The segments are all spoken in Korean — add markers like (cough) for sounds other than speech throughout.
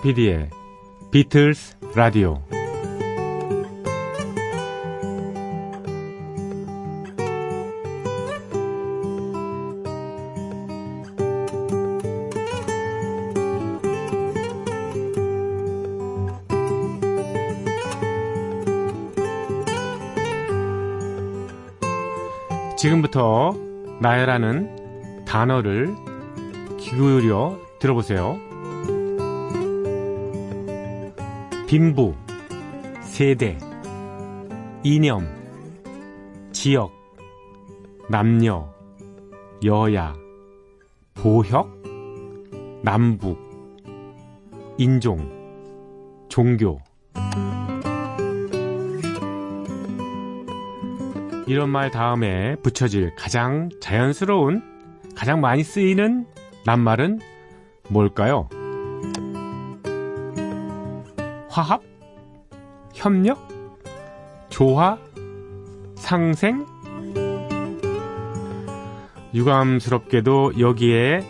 조피디의 비틀스 라디오 지금부터 나열하는 단어를 기울여 들어보세요. 빈부, 세대, 이념, 지역, 남녀, 여야, 보혁, 남북, 인종, 종교. 이런 말 다음에 붙여질 가장 자연스러운, 가장 많이 쓰이는 낱말은 뭘까요? 화합? 협력? 조화? 상생? 유감스럽게도 여기에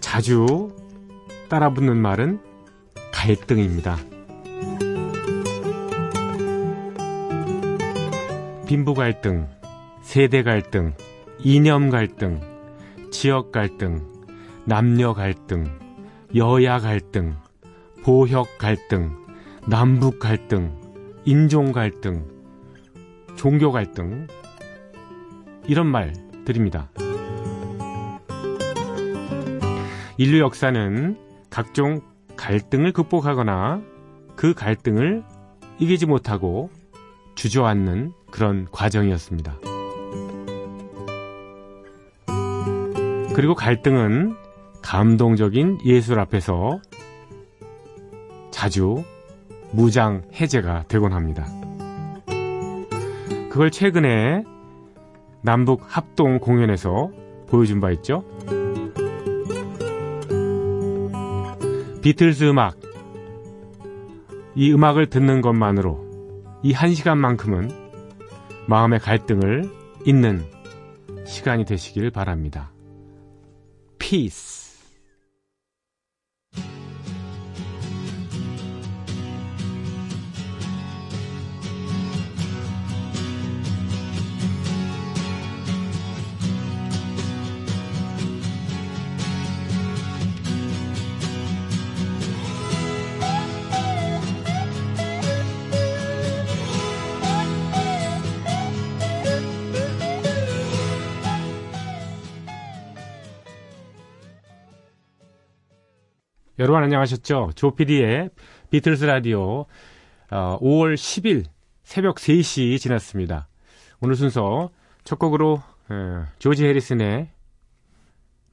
자주 따라붙는 말은 갈등입니다. 빈부 갈등, 세대 갈등, 이념 갈등, 지역 갈등, 남녀 갈등, 여야 갈등, 보혁 갈등, 남북 갈등, 인종 갈등, 종교 갈등, 이런 말들입니다. 인류 역사는 각종 갈등을 극복하거나 그 갈등을 이기지 못하고 주저앉는 그런 과정이었습니다. 그리고 갈등은 감동적인 예술 앞에서 자주 무장 해제가 되곤 합니다. 그걸 최근에 남북 합동 공연에서 보여준 바 있죠. 비틀즈 음악. 이 음악을 듣는 것만으로 이 한 시간만큼은 마음의 갈등을 잇는 시간이 되시길 바랍니다. Peace. 여러분 안녕하셨죠? 조피디의 비틀스 라디오 어, 5월 10일 새벽 3시 지났습니다. 오늘 순서 첫 곡으로 에, 조지 해리슨의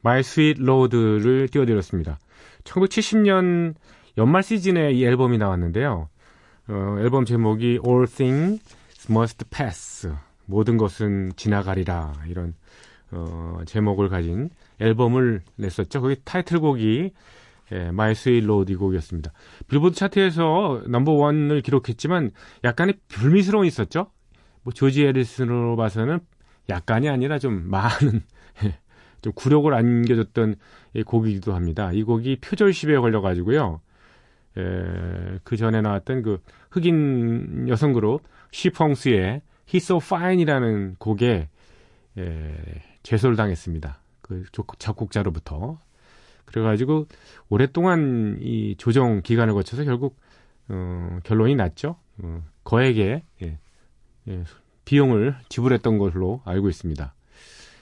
My Sweet Lord를 띄워드렸습니다. 1970년 연말 시즌에 이 앨범이 나왔는데요. 어, 앨범 제목이 All Things Must Pass 모든 것은 지나가리라 이런 어, 제목을 가진 앨범을 냈었죠. 거기 타이틀곡이 예, My Sweet Lord 이 곡이었습니다. 빌보드 차트에서 넘버원을 기록했지만 약간의 불미스러움이 있었죠. 뭐 조지 해리슨으로 봐서는 약간이 아니라 좀 많은 (laughs) 예, 좀 굴욕을 안겨줬던 곡이기도 합니다. 이 곡이 표절 시비에 걸려가지고요. 예, 그 전에 나왔던 그 흑인 여성 그룹 시펑스의 He's So Fine이라는 곡에 예, 제소를 당했습니다. 그 작곡자로부터 그래가지고 오랫동안 이 조정 기간을 거쳐서 결국 어, 결론이 났죠. 어, 거액의 예, 예, 비용을 지불했던 걸로 알고 있습니다.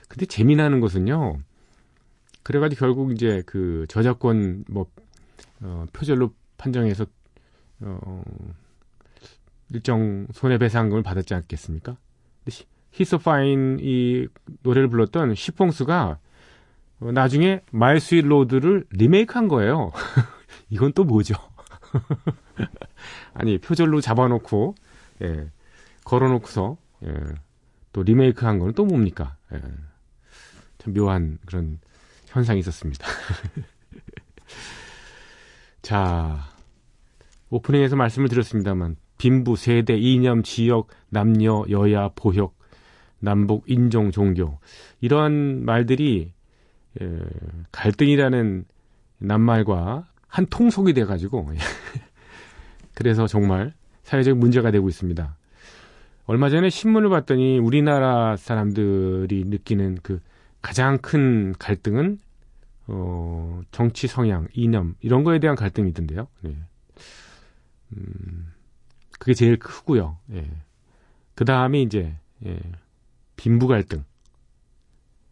근데 재미나는 것은요. 그래가지고 결국 이제 그 저작권 뭐 어, 표절로 판정해서 어, 일정 손해배상금을 받았지 않겠습니까? He's So Fine 이 노래를 불렀던 시퐁스가 어, 나중에 My Sweet Lord를 리메이크한 거예요. (laughs) 이건 또 뭐죠? (laughs) 아니 표절로 잡아놓고 예, 걸어놓고서 예, 또 리메이크한 거는 또 뭡니까? 예, 참 묘한 그런 현상이 있었습니다. (laughs) 자 오프닝에서 말씀을 드렸습니다만 빈부, 세대, 이념, 지역, 남녀, 여야, 보혁, 남북, 인종, 종교 이런 말들이 예, 갈등이라는 낱말과 한 통속이 돼가지고 (laughs) 그래서 정말 사회적 문제가 되고 있습니다. 얼마 전에 신문을 봤더니 우리나라 사람들이 느끼는 그 가장 큰 갈등은 어, 정치 성향, 이념 이런 거에 대한 갈등이던데요. 네. 음, 그게 제일 크고요. 예. 그 다음에 이제 예, 빈부 갈등,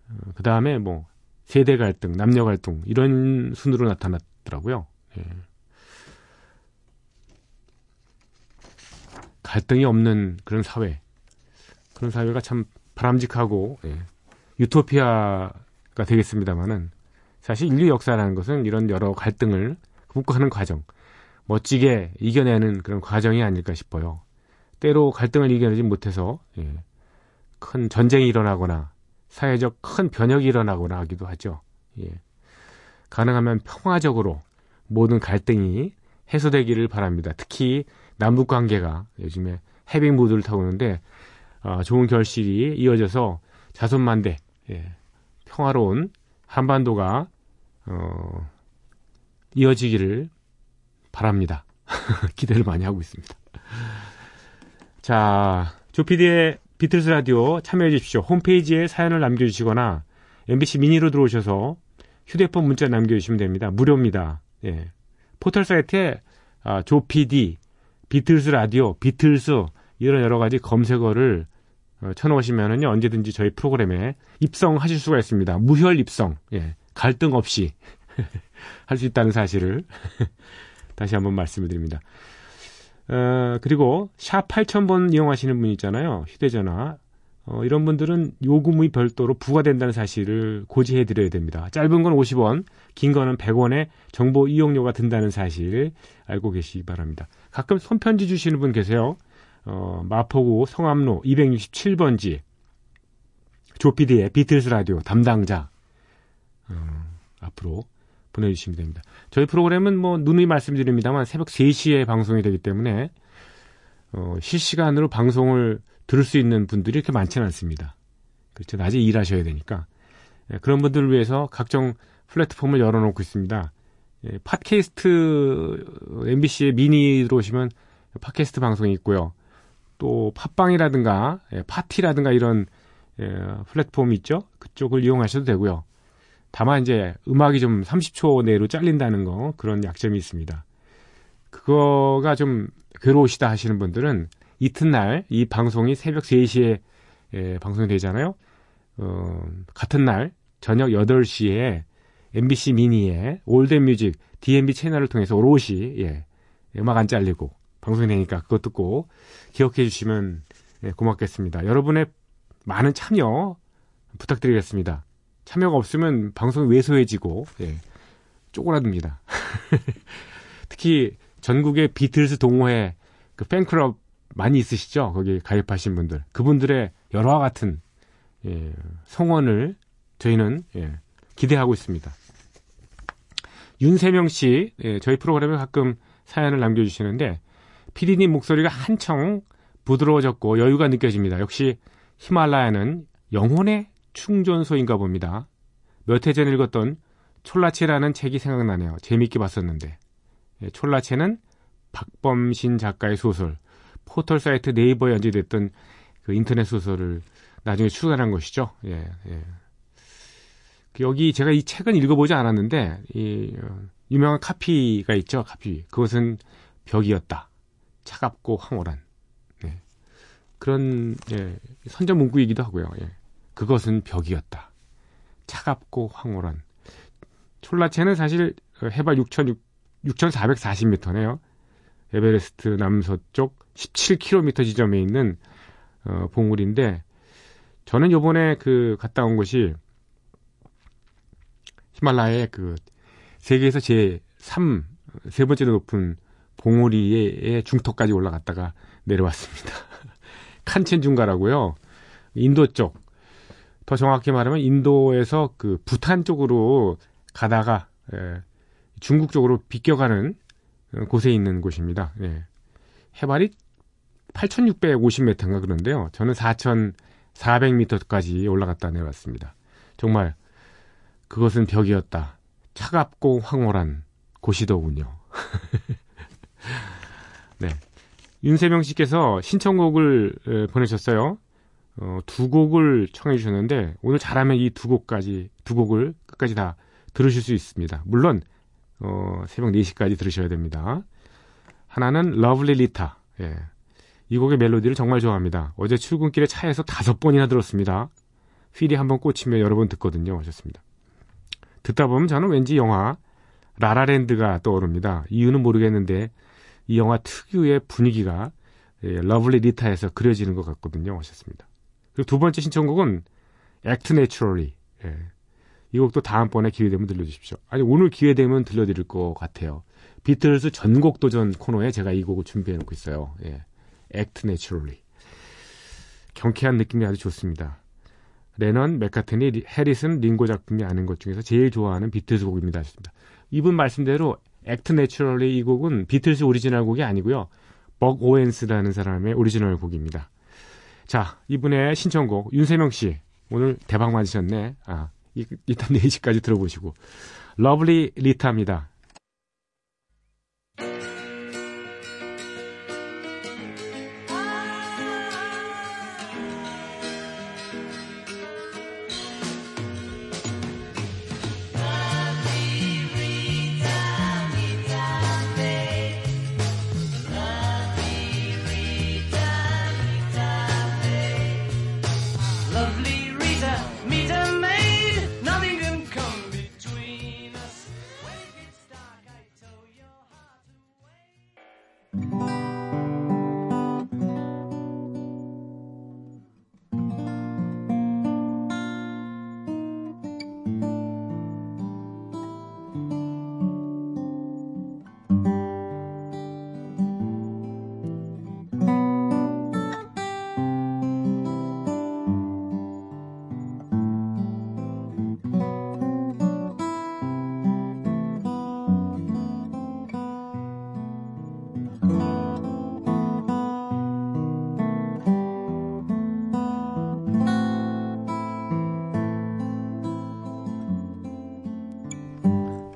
어, 그 다음에 뭐 세대 갈등, 남녀 갈등 이런 순으로 나타났더라고요. 예. 갈등이 없는 그런 사회, 그런 사회가 참 바람직하고 예. 유토피아가 되겠습니다만은 사실 인류 역사라는 것은 이런 여러 갈등을 극복하는 과정, 멋지게 이겨내는 그런 과정이 아닐까 싶어요. 때로 갈등을 이겨내지 못해서 예, 큰 전쟁이 일어나거나 사회적 큰 변혁이 일어나거나 하기도 하죠. 예. 가능하면 평화적으로 모든 갈등이 해소되기를 바랍니다. 특히 남북 관계가 요즘에 해빙 모드를 타고 있는데 어, 좋은 결실이 이어져서 자손만대 예, 평화로운 한반도가 어, 이어지기를 바랍니다. (laughs) 기대를 많이 하고 있습니다. 자, 조피디의 비틀스 라디오 참여해 주십시오. 홈페이지에 사연을 남겨주시거나 MBC 미니로 들어오셔서 휴대폰 문자 남겨주시면 됩니다. 무료입니다. 예. 포털 사이트에 아, 조피디, 비틀스 라디오, 비틀스 이런 여러 가지 검색어를 어, 쳐놓으시면은요 언제든지 저희 프로그램에 입성하실 수가 있습니다. 무혈 입성, 예. 갈등 없이 (laughs) 할 수 있다는 사실을 (laughs) 다시 한번 말씀을 드립니다. 어, 그리고 샵 8000번 이용하시는 분 있잖아요. 휴대전화. 어, 이런 분들은 요금이 별도로 부과된다는 사실을 고지해 드려야 됩니다. 짧은 건 50원, 긴 거는 100원의 정보 이용료가 든다는 사실 알고 계시기 바랍니다. 가끔 손편지 주시는 분 계세요. 어, 마포구 성암로 267번지 조피디의 비틀스 라디오 담당자 어, 앞으로 보내주시면 됩니다. 저희 프로그램은 뭐 누누이 말씀드립니다만 새벽 3시에 방송이 되기 때문에 어, 실시간으로 방송을 들을 수 있는 분들이 이렇게 많지는 않습니다. 그렇죠. 낮에 일하셔야 되니까. 예, 그런 분들을 위해서 각종 플랫폼을 열어놓고 있습니다. 예, 팟캐스트 MBC의 미니로 오시면 팟캐스트 방송이 있고요. 또 팟빵이라든가 예, 파티라든가 이런 예, 플랫폼 있죠. 그쪽을 이용하셔도 되고요. 다만 이제 음악이 좀 30초 내로 잘린다는 거 그런 약점이 있습니다. 그거가 좀 괴로우시다 하시는 분들은 이튿날 이 방송이 새벽 3시에 예, 방송이 되잖아요. 어, 같은 날 저녁 8시에 MBC 미니의 Old Music DMB 채널을 통해서 오롯이 예, 음악 안 잘리고 방송이 되니까 그것 듣고 기억해 주시면 예, 고맙겠습니다. 여러분의 많은 참여 부탁드리겠습니다. 참여가 없으면 방송이 왜소해지고 예, 쪼그라듭니다. (laughs) 특히 전국의 비틀스 동호회 그 팬클럽 많이 있으시죠? 거기 가입하신 분들 그분들의 열화 같은 예, 성원을 저희는 예, 기대하고 있습니다. 윤세명 씨 예, 저희 프로그램에 가끔 사연을 남겨주시는데 피디님 목소리가 한청 부드러워졌고 여유가 느껴집니다. 역시 히말라야는 영혼의 충전소인가 봅니다. 몇 해 전 읽었던 촐라체라는 책이 생각나네요. 재밌게 봤었는데. 예, 촐라체는 박범신 작가의 소설, 포털 사이트 네이버에 연재됐던 그 인터넷 소설을 나중에 출간한 것이죠. 예, 예. 여기 제가 이 책은 읽어보지 않았는데, 이, 어, 유명한 카피가 있죠, 카피. 그것은 벽이었다. 차갑고 황홀한. 네. 그런, 예, 선전 문구이기도 하고요. 예. 그것은 벽이었다. 차갑고 황홀한. 촐라체는 사실 해발 6,440m네요. 에베레스트 남서쪽 17km 지점에 있는 어, 봉우리인데 저는 요번에 그 갔다 온 곳이 히말라야의 그 세계에서 제 3, 세 번째로 높은 봉우리의 중턱까지 올라갔다가 내려왔습니다. (laughs) 칸첸 중가라고요. 인도 쪽. 더 정확히 말하면 인도에서 그 부탄 쪽으로 가다가 예, 중국 쪽으로 비껴가는 곳에 있는 곳입니다. 예. 해발이 8,650m인가 그런데요. 저는 4,400m까지 올라갔다 내려왔습니다. 정말 그것은 벽이었다. 차갑고 황홀한 고시더군요. (laughs) 네. 윤세명 씨께서 신청곡을 보내셨어요. 어, 두 곡을 청해 주셨는데 오늘 잘하면 이 두 곡까지 두 곡을 끝까지 다 들으실 수 있습니다. 물론 어, 새벽 4시까지 들으셔야 됩니다. 하나는 Lovely Rita. 예. 이 곡의 멜로디를 정말 좋아합니다. 어제 출근길에 차에서 다섯 번이나 들었습니다. feel이 한번 꽂히면 여러 번 듣거든요. 하셨습니다. 듣다 보면 저는 왠지 영화 라라랜드가 떠오릅니다. 이유는 모르겠는데 이 영화 특유의 분위기가 예, Lovely Rita에서 그려지는 것 같거든요. 하셨습니다. 그리고 두 번째 신청곡은 Act Naturally. 예. 이 곡도 다음번에 기회 되면 들려주십시오. 아니 오늘 기회 되면 들려드릴 것 같아요. 비틀스 전곡 도전 코너에 제가 이 곡을 준비해 놓고 있어요. 예. Act Naturally. 경쾌한 느낌이 아주 좋습니다. 레넌, 맥카트니, 해리슨, 링고 작품이 아는 것 중에서 제일 좋아하는 비틀스 곡입니다. 하셨습니다. 이분 말씀대로 Act Naturally 이 곡은 비틀스 오리지널 곡이 아니고요. 벅 오웬스라는 사람의 오리지널 곡입니다. 자, 이분의 신청곡 윤세명 씨 오늘 대박 맞으셨네. 아, 일단 4시까지 (laughs) 들어보시고 Lovely Rita입니다.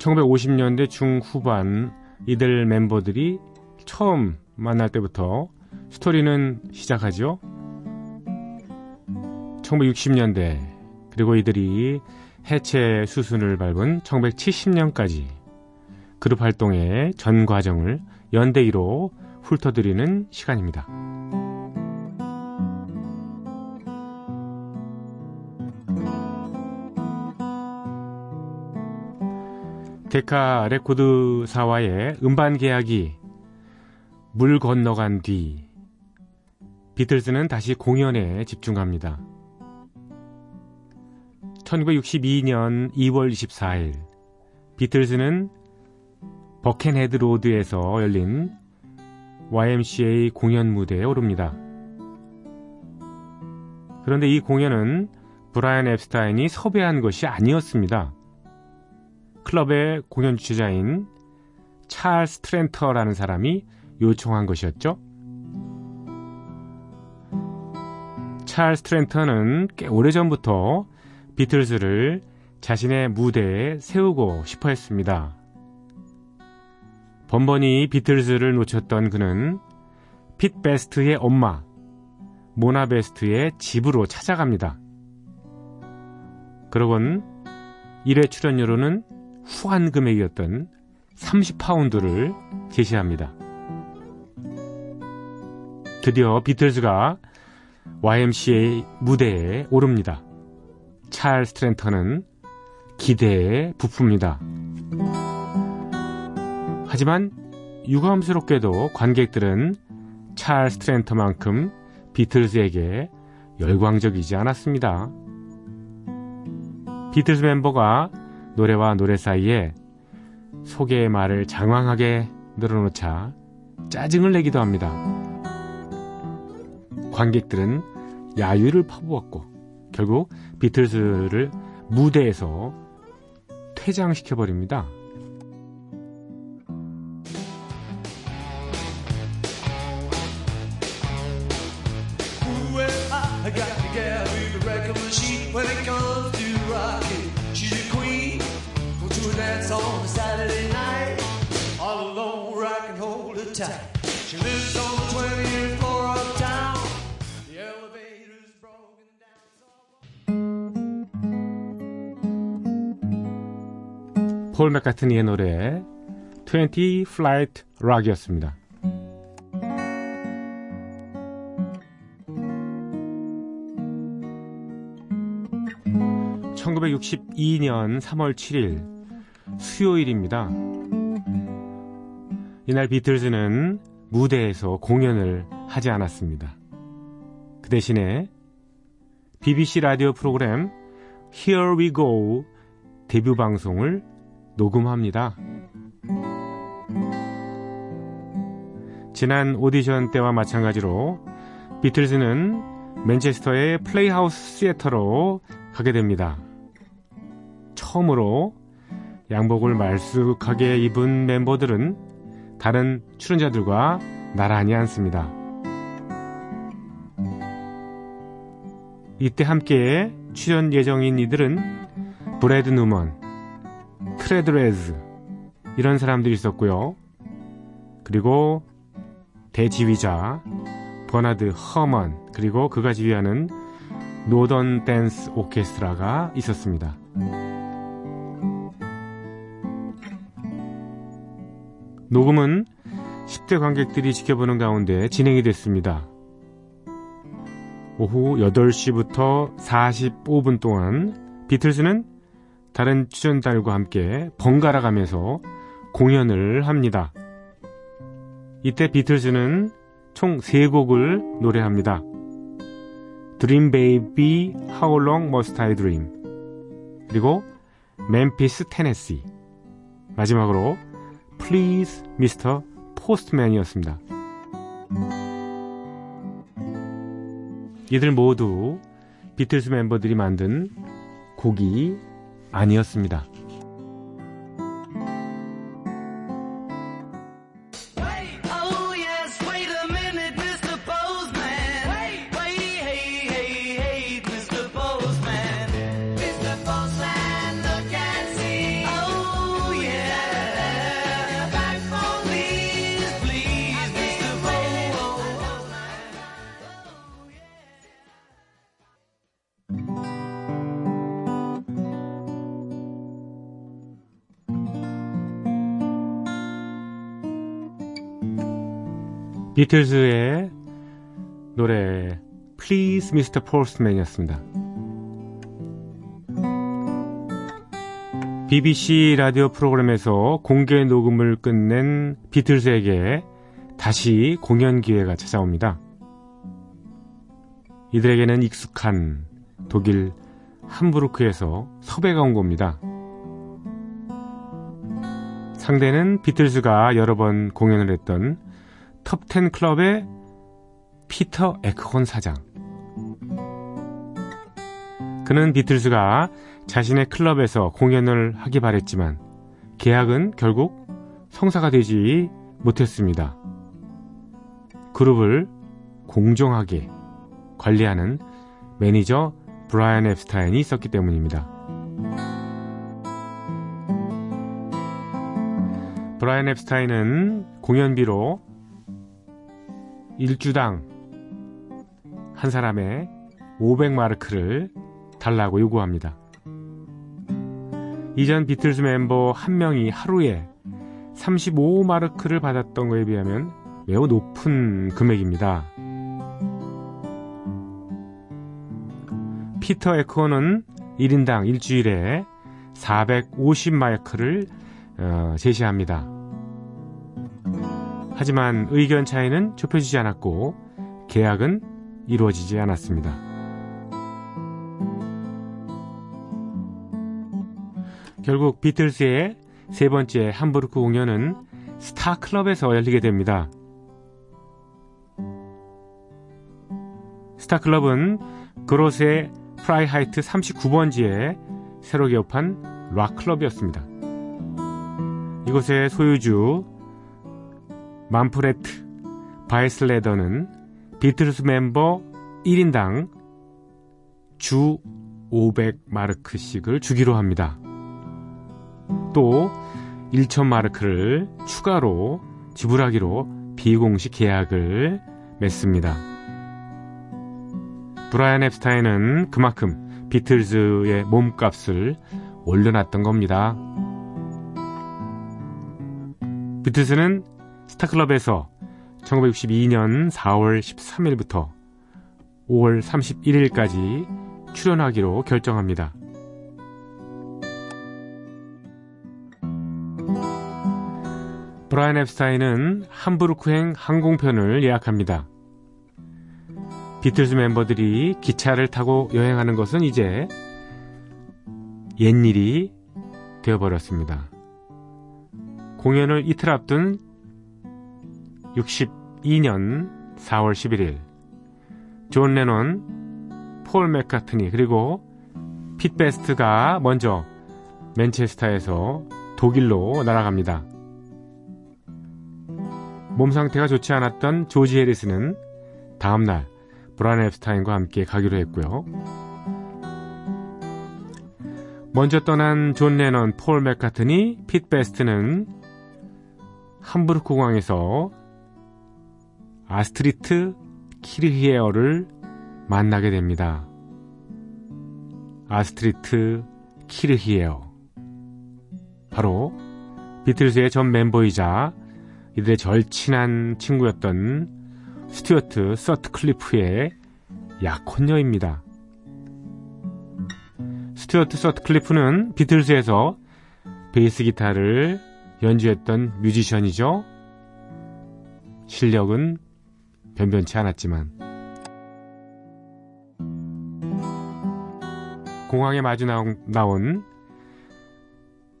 1950년대 중후반 이들 멤버들이 처음 만날 때부터 스토리는 시작하죠. 1960년대 그리고 이들이 해체 수순을 밟은 1970년까지 그룹 활동의 전 과정을 연대기로 훑어드리는 시간입니다. 데카 레코드사와의 음반 계약이 물 건너간 뒤 비틀즈는 다시 공연에 집중합니다. 1962년 2월 24일 비틀즈는 버켄헤드 로드에서 열린 YMCA 공연 무대에 오릅니다. 그런데 이 공연은 브라이언 앱스타인이 섭외한 것이 아니었습니다. 클럽의 공연 주최자인 찰스 트렌터라는 사람이 요청한 것이었죠. 찰스 트렌터는 꽤 오래전부터 비틀즈를 자신의 무대에 세우고 싶어 했습니다. 번번이 비틀즈를 놓쳤던 그는 핏 베스트의 엄마, 모나 베스트의 집으로 찾아갑니다. 그러곤 1회 출연료로는 후한 금액이었던 30파운드를 제시합니다. 드디어 비틀즈가 YMCA 무대에 오릅니다. 찰스 트렌터는 기대에 부풉니다. 하지만 유감스럽게도 관객들은 찰스 트렌터만큼 비틀즈에게 열광적이지 않았습니다. 비틀즈 멤버가 노래와 노래 사이에 소개의 말을 장황하게 늘어놓자 짜증을 내기도 합니다. 관객들은 야유를 퍼부었고 결국 비틀즈를 무대에서 퇴장시켜버립니다. 폴 맥카트니의 노래 20 Flight Rock이었습니다. 1962년 3월 7일 수요일입니다. 이날 비틀즈는 무대에서 공연을 하지 않았습니다. 그 대신에 BBC 라디오 프로그램 Here We Go 데뷔 방송을 녹음합니다. 지난 오디션 때와 마찬가지로 비틀즈는 맨체스터의 플레이하우스 시애터로 가게 됩니다. 처음으로 양복을 말쑥하게 입은 멤버들은 다른 출연자들과 나란히 앉습니다. 이때 함께 출연 예정인 이들은 브래드 누먼, 트레드레즈 이런 사람들이 있었고요. 그리고 대지휘자 버나드 허먼 그리고 그가 지휘하는 노던 댄스 오케스트라가 있었습니다. 녹음은 10대 관객들이 지켜보는 가운데 진행이 됐습니다. 오후 8시부터 45분 동안 비틀즈는 다른 출연자들과 함께 번갈아 가면서 공연을 합니다. 이때 비틀즈는 총 3곡을 노래합니다. Dream Baby, How Long Must I Dream 그리고 Memphis, Tennessee 마지막으로 Please Mr. Postman이었습니다. 이들 모두 비틀스 멤버들이 만든 곡이 아니었습니다. 비틀즈의 노래 Please Mr. Postman이었습니다. BBC 라디오 프로그램에서 공개 녹음을 끝낸 비틀즈에게 다시 공연 기회가 찾아옵니다. 이들에게는 익숙한 독일 함부르크에서 섭외가 온 겁니다. 상대는 비틀즈가 여러 번 공연을 했던 톱10 클럽의 피터 에크혼 사장. 그는 비틀즈가 자신의 클럽에서 공연을 하기 바랬지만 계약은 결국 성사가 되지 못했습니다. 그룹을 공정하게 관리하는 매니저 브라이언 앱스타인이 있었기 때문입니다. 브라이언 앱스타인은 공연비로 일주당 한 사람의 500마르크를 달라고 요구합니다. 이전 비틀즈 멤버 한 명이 하루에 35마르크를 받았던 것에 비하면 매우 높은 금액입니다. 피터 에코는 1인당 일주일에 450마르크를 어, 제시합니다. 하지만 의견 차이는 좁혀지지 않았고 계약은 이루어지지 않았습니다. 결국 비틀스의 세 번째 함부르크 공연은 스타 클럽에서 열리게 됩니다. 스타 클럽은 그로세 프라이하이트 39번지에 새로 개업한 락 클럽이었습니다. 이곳의 소유주 만프레트 바이슬레더는 비틀스 멤버 1인당 주 500마르크씩을 주기로 합니다. 또 1,000마르크를 추가로 지불하기로 비공식 계약을 맺습니다. 브라이언 앱스타인은 그만큼 비틀즈의 몸값을 올려놨던 겁니다. 비틀즈는 스타클럽에서 1962년 4월 13일부터 5월 31일까지 출연하기로 결정합니다. 브라이언 앱스타인은 함부르크행 항공편을 예약합니다. 비틀즈 멤버들이 기차를 타고 여행하는 것은 이제 옛일이 되어버렸습니다. 공연을 이틀 앞둔 62년 4월 11일 존 레논, 폴 맥카트니 그리고 핏 베스트가 먼저 맨체스터에서 독일로 날아갑니다. 몸 상태가 좋지 않았던 조지 해리슨은 다음날 브라이언 앱스타인과 함께 가기로 했고요. 먼저 떠난 존 레넌, 폴 맥카트니, 핏 베스트는 함부르크 공항에서 아스트리트 키르히에어를 만나게 됩니다. 아스트리트 키르히에어. 바로 비틀즈의 전 멤버이자 이들의 절친한 친구였던 스튜어트 서트클리프의 약혼녀입니다. 스튜어트 서트클리프는 비틀즈에서 베이스 기타를 연주했던 뮤지션이죠. 실력은 변변치 않았지만 공항에 마중 나온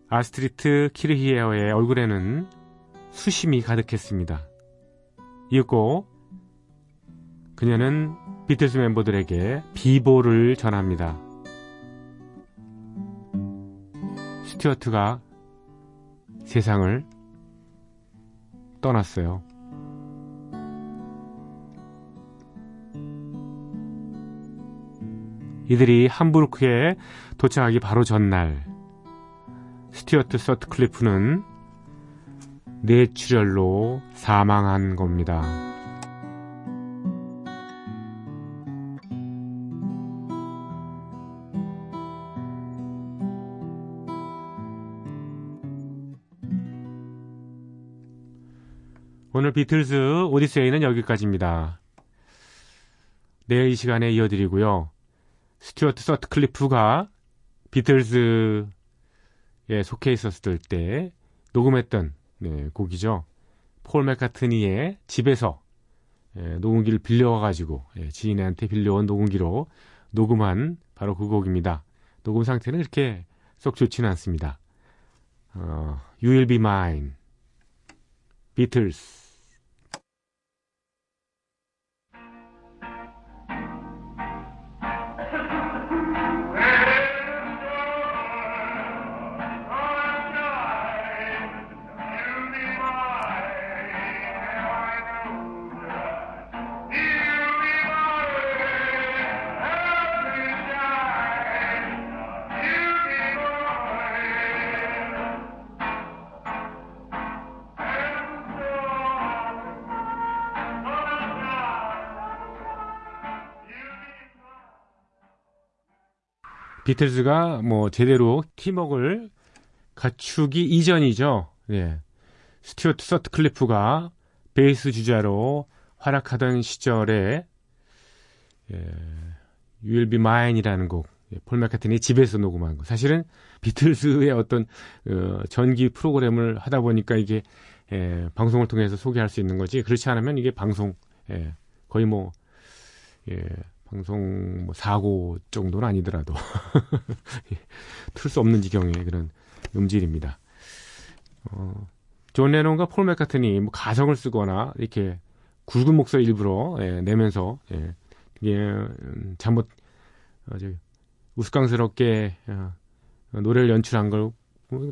아스트리트 키르히에어의 얼굴에는 수심이 가득했습니다. 이윽고 그녀는 비틀스 멤버들에게 비보를 전합니다. 스튜어트가 세상을 떠났어요. 이들이 함부르크에 도착하기 바로 전날 스튜어트 서트클리프는 뇌출혈로 사망한 겁니다. 오늘 비틀즈 오디세이는 여기까지입니다. 내일 이 시간에 이어드리고요. 스튜어트 서트클리프가 비틀즈에 속해 있었을 때 녹음했던 네, 곡이죠. 폴 맥카트니의 집에서 예, 녹음기를 빌려와가지고 예, 지인한테 빌려온 녹음기로 녹음한 바로 그 곡입니다. 녹음 상태는 그렇게 썩 좋지는 않습니다. 어, You Will Be Mine, 비 비틀즈가 뭐 제대로 팀웍을 갖추기 이전이죠. 예. 스튜어트 서트클리프가 베이스 주자로 활약하던 시절에 예, You Will Be Mine이라는 곡, 예, 폴 맥카트니 집에서 녹음한 거. 사실은 비틀즈의 어떤 어, 전기 프로그램을 하다 보니까 이게 예, 방송을 통해서 소개할 수 있는 거지. 그렇지 않으면 이게 방송 예, 거의 뭐 예, 방송 뭐 사고 정도는 아니더라도 (laughs) 틀 수 없는 지경의 그런 음질입니다. 어, 존 레논과 폴 맥카트니 뭐 가성을 쓰거나 이렇게 굵은 목소리 일부러 예, 내면서 예, 음, 잘못 어, 저, 우스꽝스럽게 어, 노래를 연출한 걸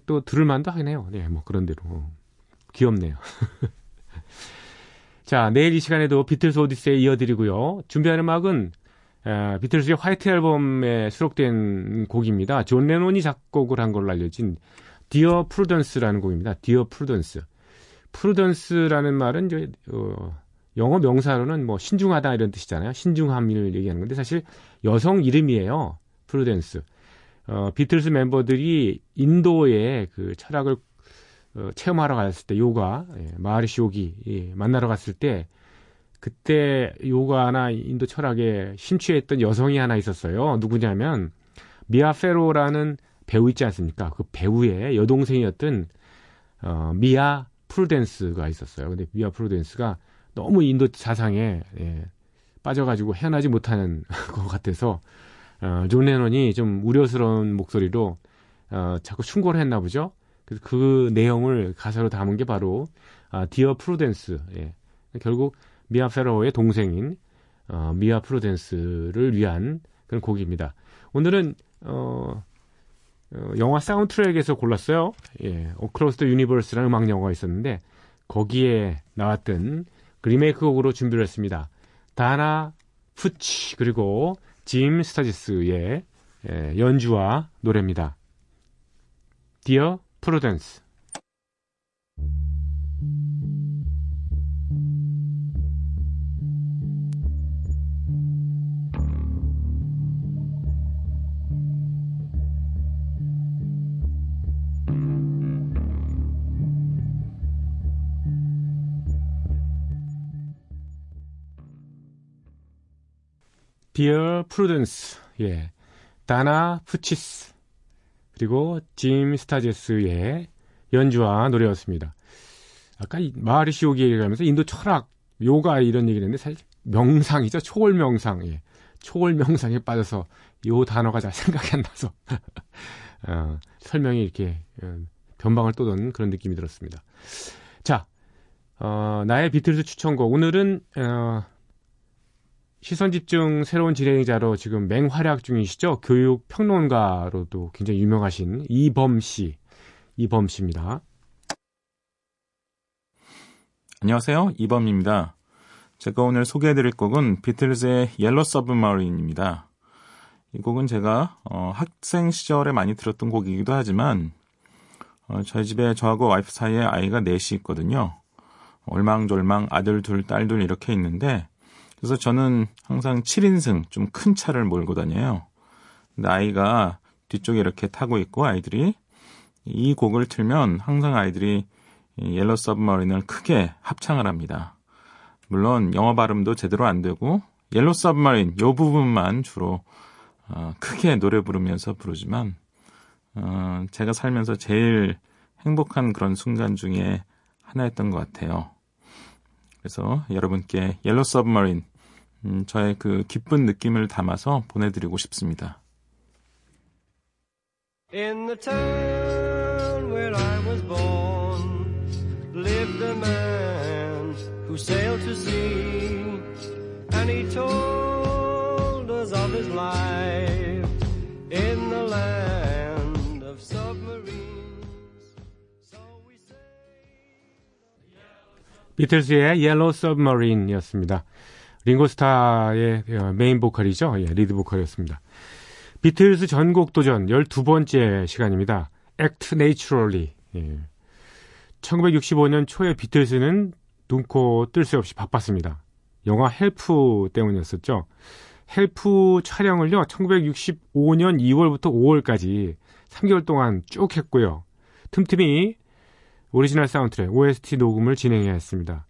또 들을 만도 하긴 해요. 네, 뭐 그런 대로 귀엽네요. (laughs) 자, 내일 이 시간에도 비틀스 오디세이 이어드리고요. 준비하는 음악은 에, 비틀스의 White Album에 수록된 곡입니다. 존 레논이 작곡을 한 걸로 알려진 Dear Prudence라는 곡입니다. Dear Prudence. Prudence라는 말은 이제 어, 영어 명사로는 뭐 신중하다 이런 뜻이잖아요. 신중함을 얘기하는 건데 사실 여성 이름이에요. Prudence. 어, 비틀스 멤버들이 인도에 그 철학을 어, 체험하러 갔을 때 요가 예, 마하리시 요기 예, 만나러 갔을 때 그때 요가나 인도 철학에 심취했던 여성이 하나 있었어요. 누구냐면 미아 페로라는 배우 있지 않습니까? 그 배우의 여동생이었던 어, 미아 프루덴스가 있었어요. 근데 미아 프루덴스가 너무 인도 사상에 예, 빠져가지고 헤어나지 못하는 (laughs) 것 같아서 어, 존 레논이 좀 우려스러운 목소리로 어, 자꾸 충고를 했나 보죠. 그래서 그 내용을 가사로 담은 게 바로 아, Dear Prudence. 예. 결국 미아 페로의 동생인 어, 미아 프루덴스를 위한 그런 곡입니다. 오늘은 어, 어, 영화 사운드트랙에서 골랐어요. 예, Across the Universe라는 음악 영화가 있었는데 거기에 나왔던 그 리메이크 곡으로 준비를 했습니다. 다나 푸치 그리고 짐 스타지스의 예, 연주와 노래입니다. Dear Prudence Dear Prudence, 예. 다나 푸치스, 그리고 짐 스타제스의 연주와 노래였습니다. 아까 마하리시 요기 얘기를 하면서 인도 철학, 요가 이런 얘기를 했는데 사실 명상이죠. 초월 명상. 예. 초월 명상에 빠져서 요 단어가 잘 (laughs) 생각이 안 나서 어, 설명이 이렇게 어, 변방을 떠돌던 그런 느낌이 들었습니다. 자, 어, 나의 비틀즈 추천곡. 오늘은 어, 시선 집중 새로운 진행자로 지금 맹활약 중이시죠. 교육 평론가로도 굉장히 유명하신 이범 씨. 이범 씨입니다. 안녕하세요. 이범입니다. 제가 오늘 소개해 드릴 곡은 비틀즈의 옐로 서브마린입니다. 이 곡은 제가 어, 학생 시절에 많이 들었던 곡이기도 하지만 어, 저희 집에 저하고 와이프 사이에 아이가 넷이 있거든요. 얼망졸망 아들 둘, 딸 둘 이렇게 있는데 그래서 저는 항상 7인승 좀 큰 차를 몰고 다녀요. 아이가 뒤쪽에 이렇게 타고 있고 아이들이 이 곡을 틀면 항상 아이들이 옐로 서브머린을 크게 합창을 합니다. 물론 영어 발음도 제대로 안 되고 옐로 서브머린 요 부분만 주로 어, 크게 노래 부르면서 부르지만 어, 제가 살면서 제일 행복한 그런 순간 중에 하나였던 것 같아요. 그래서 여러분께 옐로 서브머린 음, 저의 그 기쁜 느낌을 담아서 보내드리고 싶습니다. In the town where I was born lived a man who sailed to sea and he told us of his life 비틀스의 Yellow Submarine이었습니다. 링고스타의 어, 메인 보컬이죠. 예, 리드 보컬이었습니다. 비틀즈 전곡 도전 12번째 시간입니다. Act Naturally. 예. 1965년 초에 비틀즈는 눈코 뜰 새 없이 바빴습니다. 영화 Help 때문이었었죠. Help 촬영을요, 1965년 2월부터 5월까지 3개월 동안 쭉 했고요. 틈틈이 오리지널 사운드트랙 OST 녹음을 진행해야 했습니다.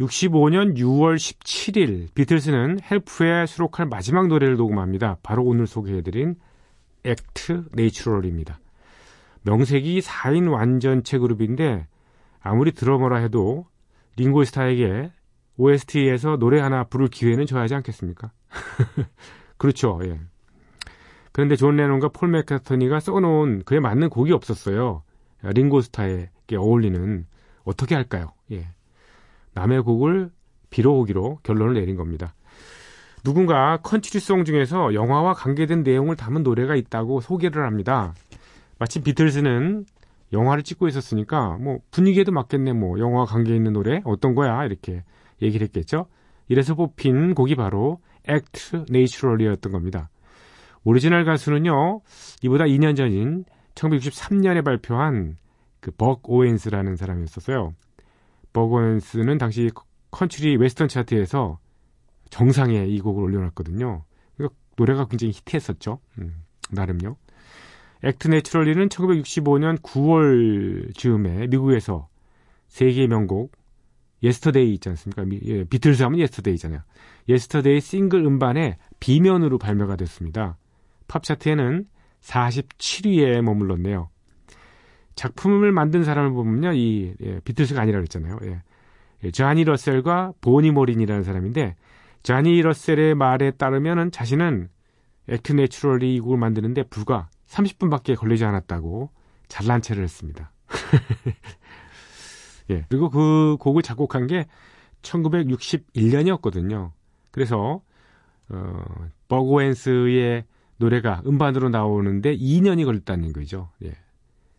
65년 6월 17일 비틀스는 Help에 수록할 마지막 노래를 녹음합니다. 바로 오늘 소개해드린 Act Naturally입니다. 명색이 4인 완전체 그룹인데 아무리 드러머라 해도 링고스타에게 OST에서 노래 하나 부를 기회는 줘야지 않겠습니까? (laughs) 그렇죠. 예. 그런데 존 레논과 폴 맥카터니가 써놓은 그에 맞는 곡이 없었어요. 링고스타에게 어울리는 어떻게 할까요? 예. 남의 곡을 빌어오기로 결론을 내린 겁니다. 누군가 컨트리송 중에서 영화와 관계된 내용을 담은 노래가 있다고 소개를 합니다. 마침 비틀즈는 영화를 찍고 있었으니까 뭐 분위기에도 맞겠네 뭐 영화와 관계 있는 노래 어떤 거야 이렇게 얘기를 했겠죠. 이래서 뽑힌 곡이 바로 Act Naturally였던 겁니다. 오리지널 가수는요 이보다 2년 전인 1963년에 발표한 그 벅 오웬스라는 사람이었었어요. 벅 오웬스는 당시 컨트리 웨스턴 차트에서 정상에 이 곡을 올려놨거든요. 그러니까 노래가 굉장히 히트했었죠. 음, 나름요. Act Naturally는 1965년 9월 즈음에 미국에서 세계 명곡 Yesterday 있지 않습니까? 예, 비틀즈 하면 Yesterday잖아요. Yesterday 싱글 음반에 B면으로 발매가 됐습니다. 팝 차트에는 47위에 머물렀네요. 작품을 만든 사람을 보면요, 이 예, 비틀즈가 아니라 그랬잖아요. 예. 예, 자니 러셀과 보니 모린이라는 사람인데 자니 러셀의 말에 따르면은 자신은 Act Naturally 이 곡을 만드는데 불과 30분밖에 걸리지 않았다고 잘난 체를 했습니다. (laughs) 예. 그리고 그 곡을 작곡한 게 1961년이었거든요. 그래서 어, 벅 오웬스의 노래가 음반으로 나오는데 2년이 걸렸다는 거죠. 예.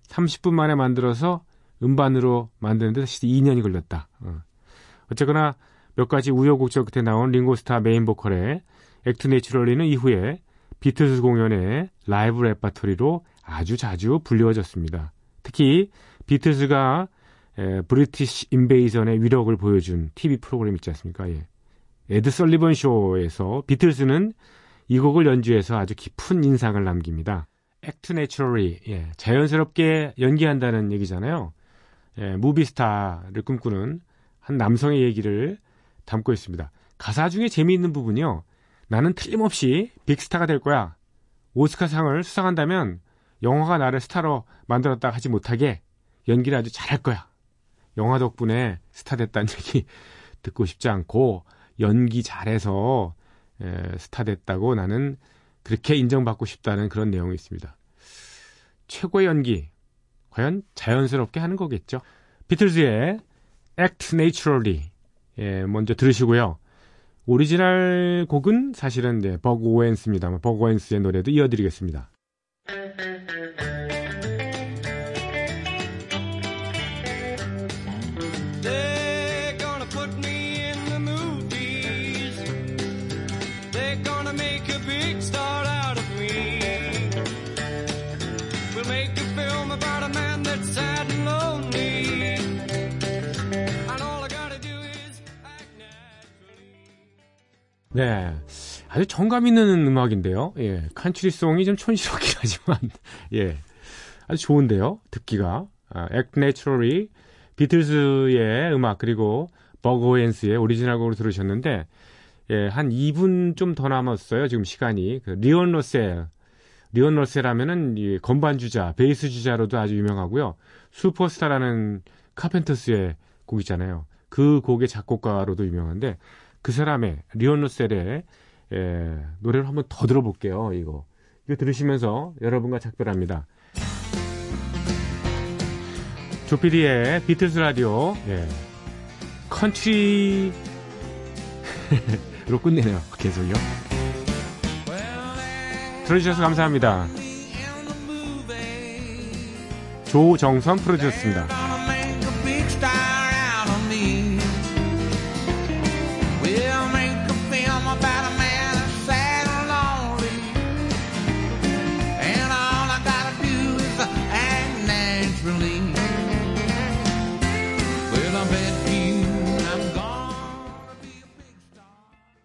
30분 만에 만들어서 음반으로 만드는데 사실 2년이 걸렸다. 어. 어쨌거나 몇 가지 우여곡절 끝에 나온 링고스타 메인 보컬의 Act Naturally는 이후에 비틀스 공연의 라이브 레파토리로 아주 자주 불리워졌습니다. 특히 비틀스가 에, British Invasion의 위력을 보여준 TV 프로그램 있지 않습니까? 예. 에드 설리번 쇼에서 비틀스는 이 곡을 연주해서 아주 깊은 인상을 남깁니다. Act Naturally 예, 자연스럽게 연기한다는 얘기잖아요. 예, movie star를 꿈꾸는 한 남성의 얘기를 담고 있습니다. 가사 중에 재미있는 부분이요. 나는 틀림없이 빅스타가 될 거야. 오스카상을 수상한다면 영화가 나를 스타로 만들었다 하지 못하게 연기를 아주 잘할 거야. 영화 덕분에 스타 됐다는 (laughs) 얘기 듣고 싶지 않고 연기 잘해서 에, 스타 됐다고 나는 그렇게 인정받고 싶다는 그런 내용이 있습니다. 최고의 연기 과연 자연스럽게 하는 거겠죠. 비틀즈의 Act Naturally 예, 먼저 들으시고요. 오리지널 곡은 사실은 네, 벅 오웬스입니다. 벅 오웬스의 노래도 이어드리겠습니다. 네. 아주 정감 있는 음악인데요. 예. 컨트리송이 좀 촌스럽긴 하지만, (laughs) 예. 아주 좋은데요. 듣기가. 아, Act Naturally, 비틀즈의 음악, 그리고 벅 오웬스의 오리지널 곡으로 들으셨는데, 예, 한 2분 좀 더 남았어요. 지금 시간이. 그 리온 러셀. 리온 러셀 하면은 이 건반 주자, 베이스 주자로도 아주 유명하고요. 슈퍼스타라는 카펜터스의 곡이잖아요. 그 곡의 작곡가로도 유명한데, 그 사람의 리온 러셀의 예, 노래를 한번 더 들어볼게요. 이거 이거 들으시면서 여러분과 작별합니다. 조피디의 비틀스 라디오 예, 컨트리로 (laughs) 끝내네요. 계속요. 들어주셔서 감사합니다. 조정선 프로듀서입니다.